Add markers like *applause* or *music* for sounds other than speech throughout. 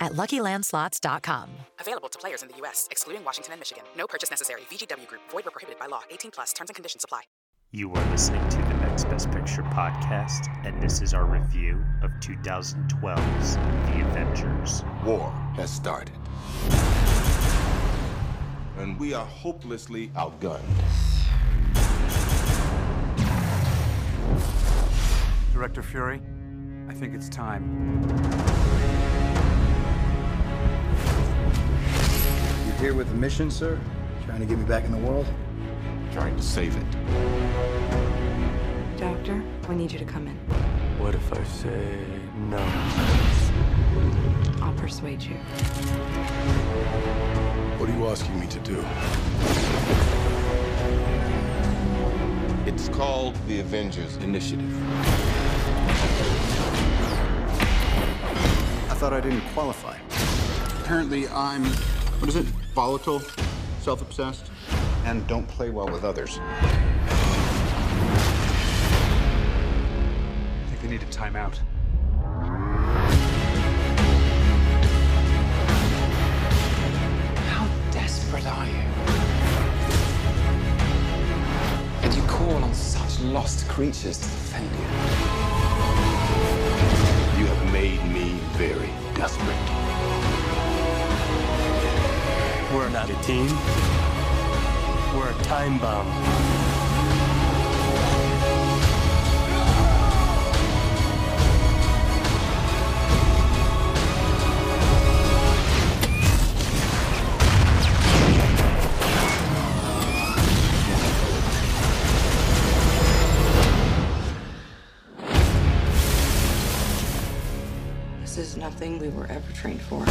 at LuckyLandSlots.com. Available to players in the U.S., excluding Washington and Michigan. No purchase necessary. VGW Group. Void where prohibited by law. 18 plus. Terms and conditions apply. You are listening to the Next Best Picture podcast, and this is our review of 2012's The Avengers. War has started. And we are hopelessly outgunned. Director Fury, I think it's time. Here with a mission, sir? Trying to get me back in the world? Trying to save it. Doctor, we need you to come in. What if I say no? I'll persuade you. What are you asking me to do? It's called the Avengers Initiative. I thought I didn't qualify. Apparently, I'm, what is it? Volatile, self obsessed, and don't play well with others. I think they need a timeout. How desperate are you? And you call on such lost creatures to defend you. You have made me very desperate. We're not a team. We're a time bomb. This is nothing we were ever trained for.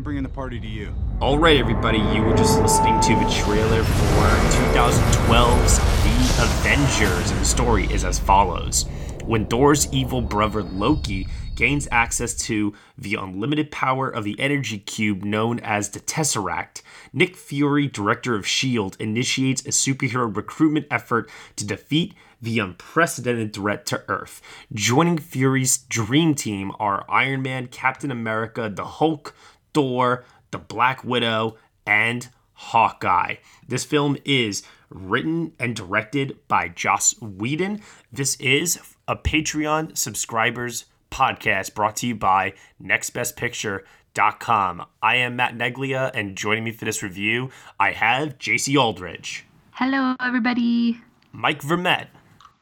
I'm bringing the party to you. All right, everybody, you were just listening to the trailer for 2012's The Avengers, and the story is as follows. When Thor's evil brother Loki gains access to the unlimited power of the energy cube known as the Tesseract, Nick Fury, director of S.H.I.E.L.D., initiates a superhero recruitment effort to defeat the unprecedented threat to Earth. Joining Fury's dream team are Iron Man, Captain America, the Hulk, Thor, the Black Widow, and Hawkeye. This film is written and directed by Joss Whedon. This is a Patreon subscribers podcast brought to you by nextbestpicture.com. I am Matt Neglia, and joining me for this review, I have JC Aldridge, Hello, everybody. Mike Vermette,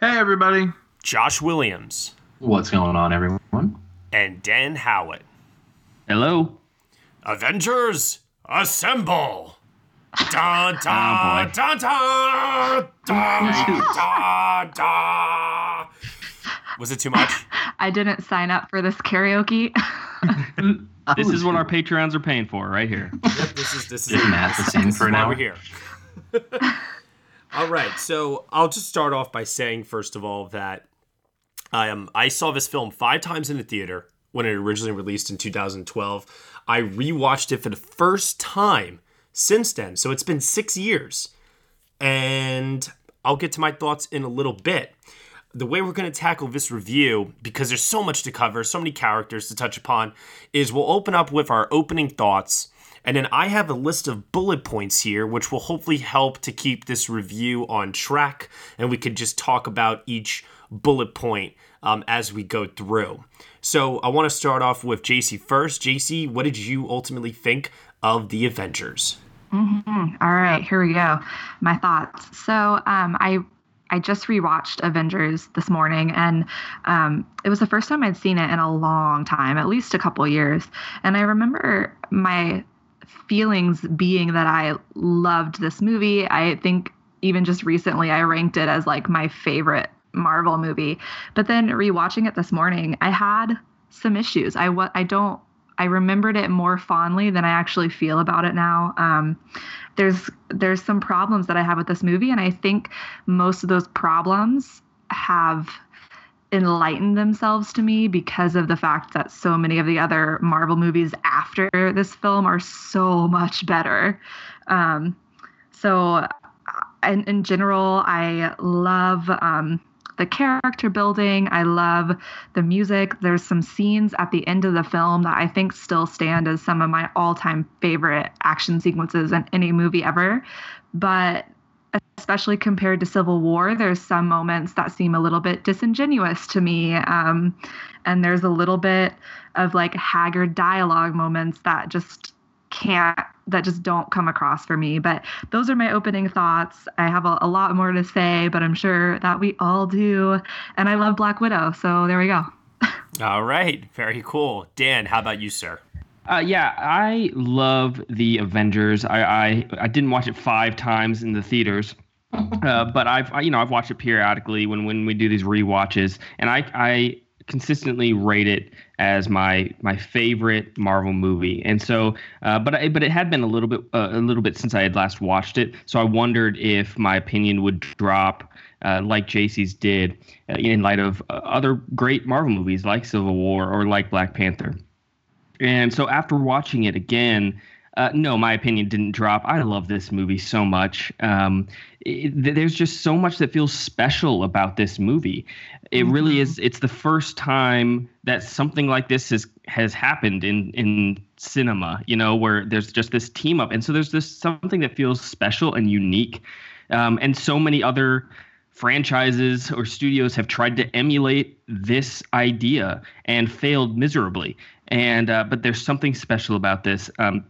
Hey, everybody. Josh Williams, What's going on, everyone? and Dan Howitt. Hello. Avengers, assemble! Da da Oh, da da da da da. Was it too much? *laughs* I didn't sign up for this karaoke. *laughs* This is what our Patreons are paying for, right here. Yep, this is this is Get Matt to this, for now. an we're here. *laughs* all right, so I'll just start off by saying first of all that um, I saw this film five times in the theater when it originally released in 2012. I rewatched it for the first time since then, so it's been six years, and I'll get to my thoughts in a little bit. The way we're going to tackle this review, because there's so much to cover, so many characters to touch upon, is we'll open up with our opening thoughts. And then I have a list of bullet points here, which will hopefully help to keep this review on track. And we could just talk about each bullet point um, as we go through. So I want to start off with JC first. JC, what did you ultimately think of the Avengers? Mhm. All right, here we go. My thoughts. So, um, I I just rewatched Avengers this morning, and um, it was the first time I'd seen it in a long time, at least a couple years. And I remember my feelings being that I loved this movie. I think even just recently I ranked it as like my favorite Marvel movie. But then rewatching it this morning, I had some issues. I what I don't I remembered it more fondly than I actually feel about it now. Um, there's there's some problems that I have with this movie, and I think most of those problems have enlightened themselves to me because of the fact that so many of the other Marvel movies after this film are so much better. Um, so, in, in general, I love um, the character building. I love the music. There's some scenes at the end of the film that I think still stand as some of my all time favorite action sequences in any movie ever. But especially compared to Civil War, there's some moments that seem a little bit disingenuous to me. Um, and there's a little bit of like haggard dialogue moments that just can't that just don't come across for me. But those are my opening thoughts. I have a, a, lot more to say but i'm sure that we all do. And i love black widow so there we go. *laughs* All right. Very cool. Dan how about you sir? Uh, yeah, I love the Avengers. I, I I didn't watch it five times in the theaters, uh, but I've I, you know I've watched it periodically when when we do these re-watches, and I I consistently rate it as my my favorite Marvel movie. And so, uh, but I, but it had been a little bit uh, a little bit since I had last watched it, so I wondered if my opinion would drop. Uh, like JC's did, uh, in light of uh, other great Marvel movies like Civil War or like Black Panther. And so after watching it again, uh, no, my opinion didn't drop. I love this movie so much. Um, it, there's just so much that feels special about this movie. It mm-hmm. really is. It's the first time that something like this has has happened in in cinema. You know, where there's just this team up, and so there's this something that feels special and unique. Um, and so many other franchises or studios have tried to emulate this idea and failed miserably. And uh, but there's something special about this. Um,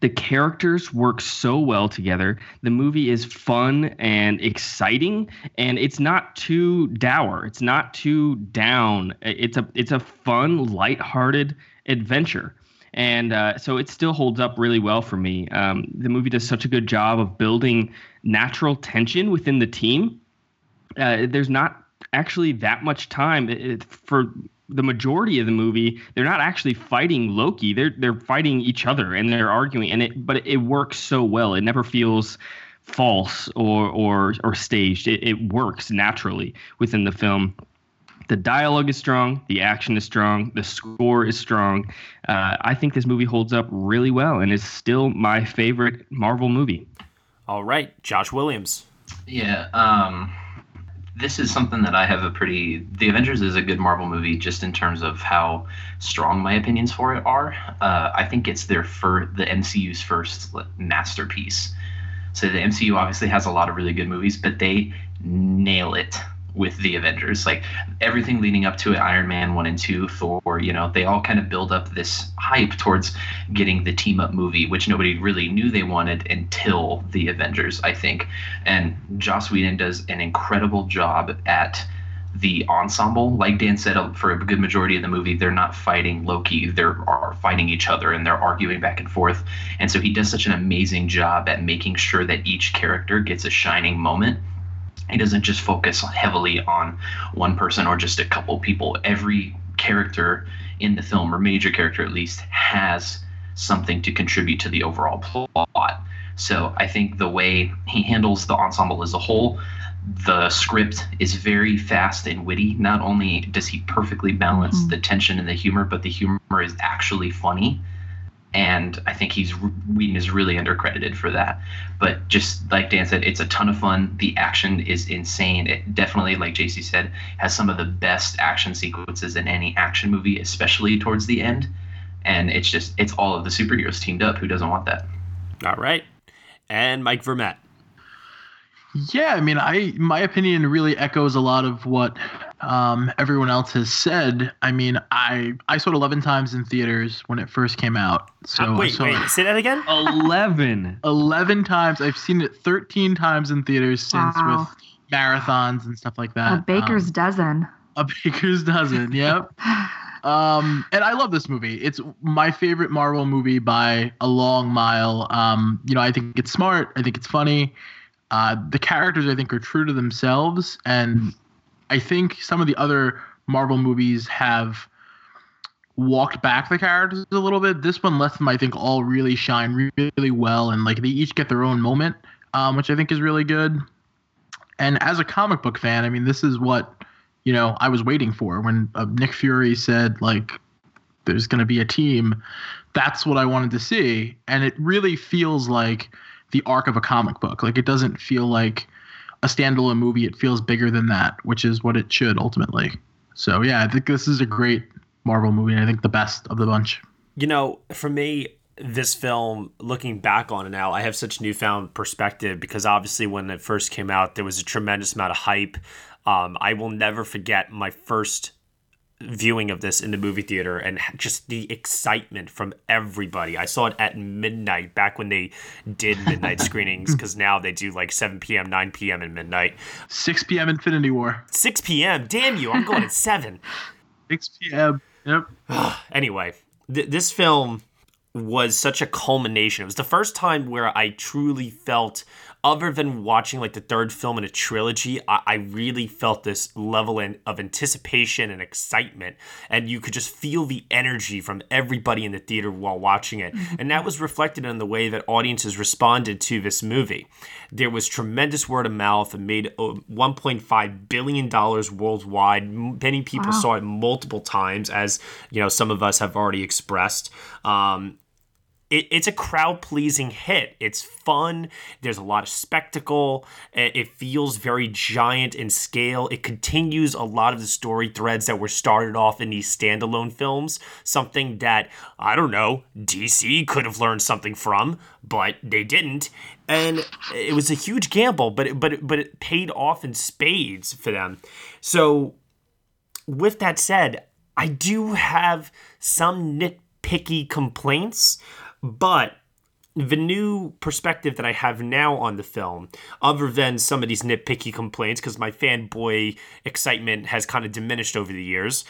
the characters work so well together. The movie is fun and exciting, and it's not too dour. It's not too down. It's a it's a fun, lighthearted adventure, and uh, so it still holds up really well for me. Um, the movie does such a good job of building natural tension within the team. Uh, there's not actually that much time it, for the majority of the movie, they're not actually fighting Loki. They're they're fighting each other and they're arguing. And it but it works so well. It never feels false or or or staged. It, it works naturally within the film. The dialogue is strong. The action is strong. The score is strong. Uh, I think this movie holds up really well and is still my favorite Marvel movie. All right, Josh Williams. Yeah. Um this is something that I have a pretty. The Avengers is a good Marvel movie just in terms of how strong my opinions for it are. Uh, I think it's their for the MCU's first masterpiece. So the MCU obviously has a lot of really good movies, but they nail it with the Avengers. Like everything leading up to it, Iron Man 1 and 2, Thor, you know, they all kind of build up this hype towards getting the team up movie, which nobody really knew they wanted until the Avengers, I think. And Joss Whedon does an incredible job at the ensemble. Like Dan said, uh, for a good majority of the movie, they're not fighting Loki. They're are fighting each other and they're arguing back and forth. And so he does such an amazing job at making sure that each character gets a shining moment he doesn't just focus heavily on one person or just a couple people. Every character in the film, or major character at least, has something to contribute to the overall plot. So I think the way he handles the ensemble as a whole, the script is very fast and witty. Not only does he perfectly balance mm-hmm. the tension and the humor, but the humor is actually funny and I think he's Whedon is really undercredited for that. But just like Dan said, it's a ton of fun. The action is insane. It definitely, like JC said, has some of the best action sequences in any action movie, especially towards the end. And it's just it's all of the superheroes teamed up. Who doesn't want that? All right, and Mike Vermette. Yeah, I mean, I my opinion really echoes a lot of what um, everyone else has said. I mean, I I saw it eleven times in theaters when it first came out. So uh, wait, wait, say that again. Eleven. eleven times. I've seen it thirteen times in theaters since wow. with marathons and stuff like that. A baker's um, dozen. A baker's dozen. Yep. *laughs* Um, and I love this movie. It's my favorite Marvel movie by a long mile. Um, you know, I think it's smart. I think it's funny. Uh, the characters, I think, are true to themselves, and I think some of the other Marvel movies have walked back the characters a little bit. This one lets them, I think, all really shine really well, and like they each get their own moment, um, which I think is really good. And as a comic book fan, I mean, this is what you know I was waiting for when uh, Nick Fury said like there's going to be a team. That's what I wanted to see, and it really feels like the arc of a comic book. Like it doesn't feel like a standalone movie. It feels bigger than that, which is what it should ultimately. So yeah, I think this is a great Marvel movie, I think the best of the bunch. You know, for me, this film, looking back on it now, I have such newfound perspective because obviously when it first came out, there was a tremendous amount of hype. Um, I will never forget my first viewing of this in the movie theater and just the excitement from everybody. I saw it at midnight back when they did *laughs* midnight screenings because now they do like 7 p.m., 9 p.m., and midnight. 6 p.m. Infinity War. 6 p.m. Damn you. I'm going at 7. *laughs* 6 p.m. Yep. *sighs* anyway, th- this film was such a culmination. It was the first time where I truly felt, other than watching like the third film in a trilogy, I, I really felt this level in, of anticipation and excitement. And you could just feel the energy from everybody in the theater while watching it. And that was reflected in the way that audiences responded to this movie. There was tremendous word of mouth and made uh, $1.5 billion worldwide. Many people wow. saw it multiple times, as you know, some of us have already expressed. Um, it, it's a crowd pleasing hit. It's fun. There's a lot of spectacle. Uh, it feels very giant in scale. It continues a lot of the story threads that were started off in these standalone films. Something that, I don't know, DC could have learned something from, but they didn't. And it was a huge gamble, but it, but it, but it paid off in spades for them. So, with that said, I do have some nitpicky complaints. But the new perspective that I have now on the film, other than some of these nitpicky complaints, because my fanboy excitement has kind of diminished over the years,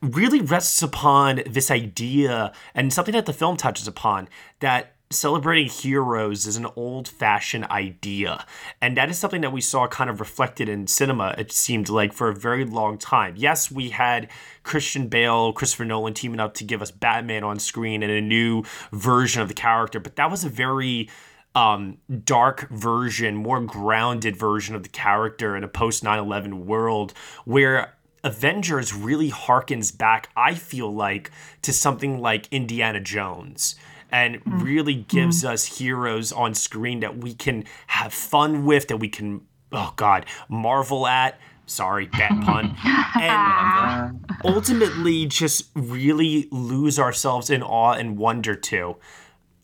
really rests upon this idea and something that the film touches upon that celebrating heroes is an old fashioned idea. And that is something that we saw kind of reflected in cinema, it seemed like, for a very long time. Yes, we had Christian Bale, Christopher Nolan teaming up to give us Batman on screen and a new version of the character, but that was a very um, dark version, more grounded version of the character in a post 9 11 world where Avengers really harkens back, I feel like, to something like Indiana Jones and mm-hmm. really gives mm-hmm. us heroes on screen that we can have fun with, that we can, oh God, marvel at. Sorry, bad pun. *laughs* and ultimately just really lose ourselves in awe and wonder too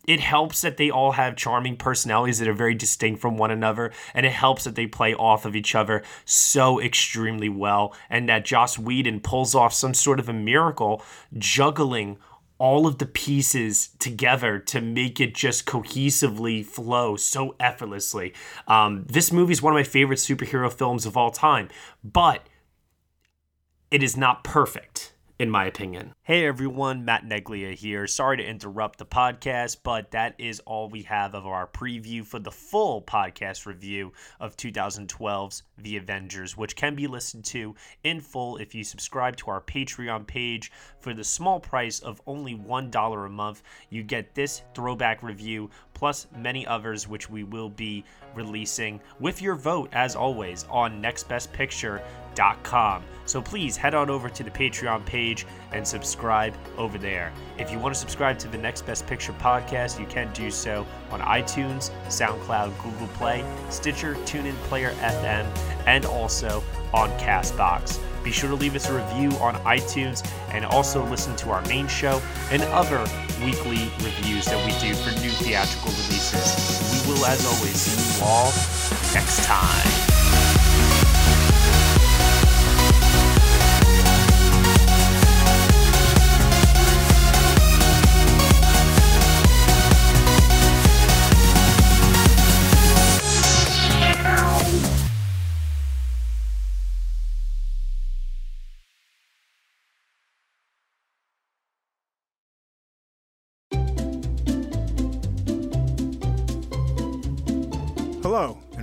It helps that they all have charming personalities that are very distinct from one another, and it helps that they play off of each other so extremely well, and that Joss Whedon pulls off some sort of a miracle juggling all of the pieces together to make it just cohesively flow so effortlessly. Um, this movie is one of my favorite superhero films of all time, but it is not perfect in my opinion. Hey everyone, Matt Neglia here. Sorry to interrupt the podcast, but that is all we have of our preview for the full podcast review of 2012's The Avengers, which can be listened to in full if you subscribe to our Patreon page. For the small price of only $1 a month, you get this throwback review plus many others which we will be releasing with your vote as always on nextbestpicture.com. So please head on over to the Patreon page and subscribe over there. If you want to subscribe to the Next Best Picture podcast, you can do so on iTunes, SoundCloud, Google Play, Stitcher, TuneIn Player FM, and also on Castbox. Be sure to leave us a review on iTunes and also listen to our main show and other weekly reviews that we do for new theatrical releases. We will, as always, see you all next time.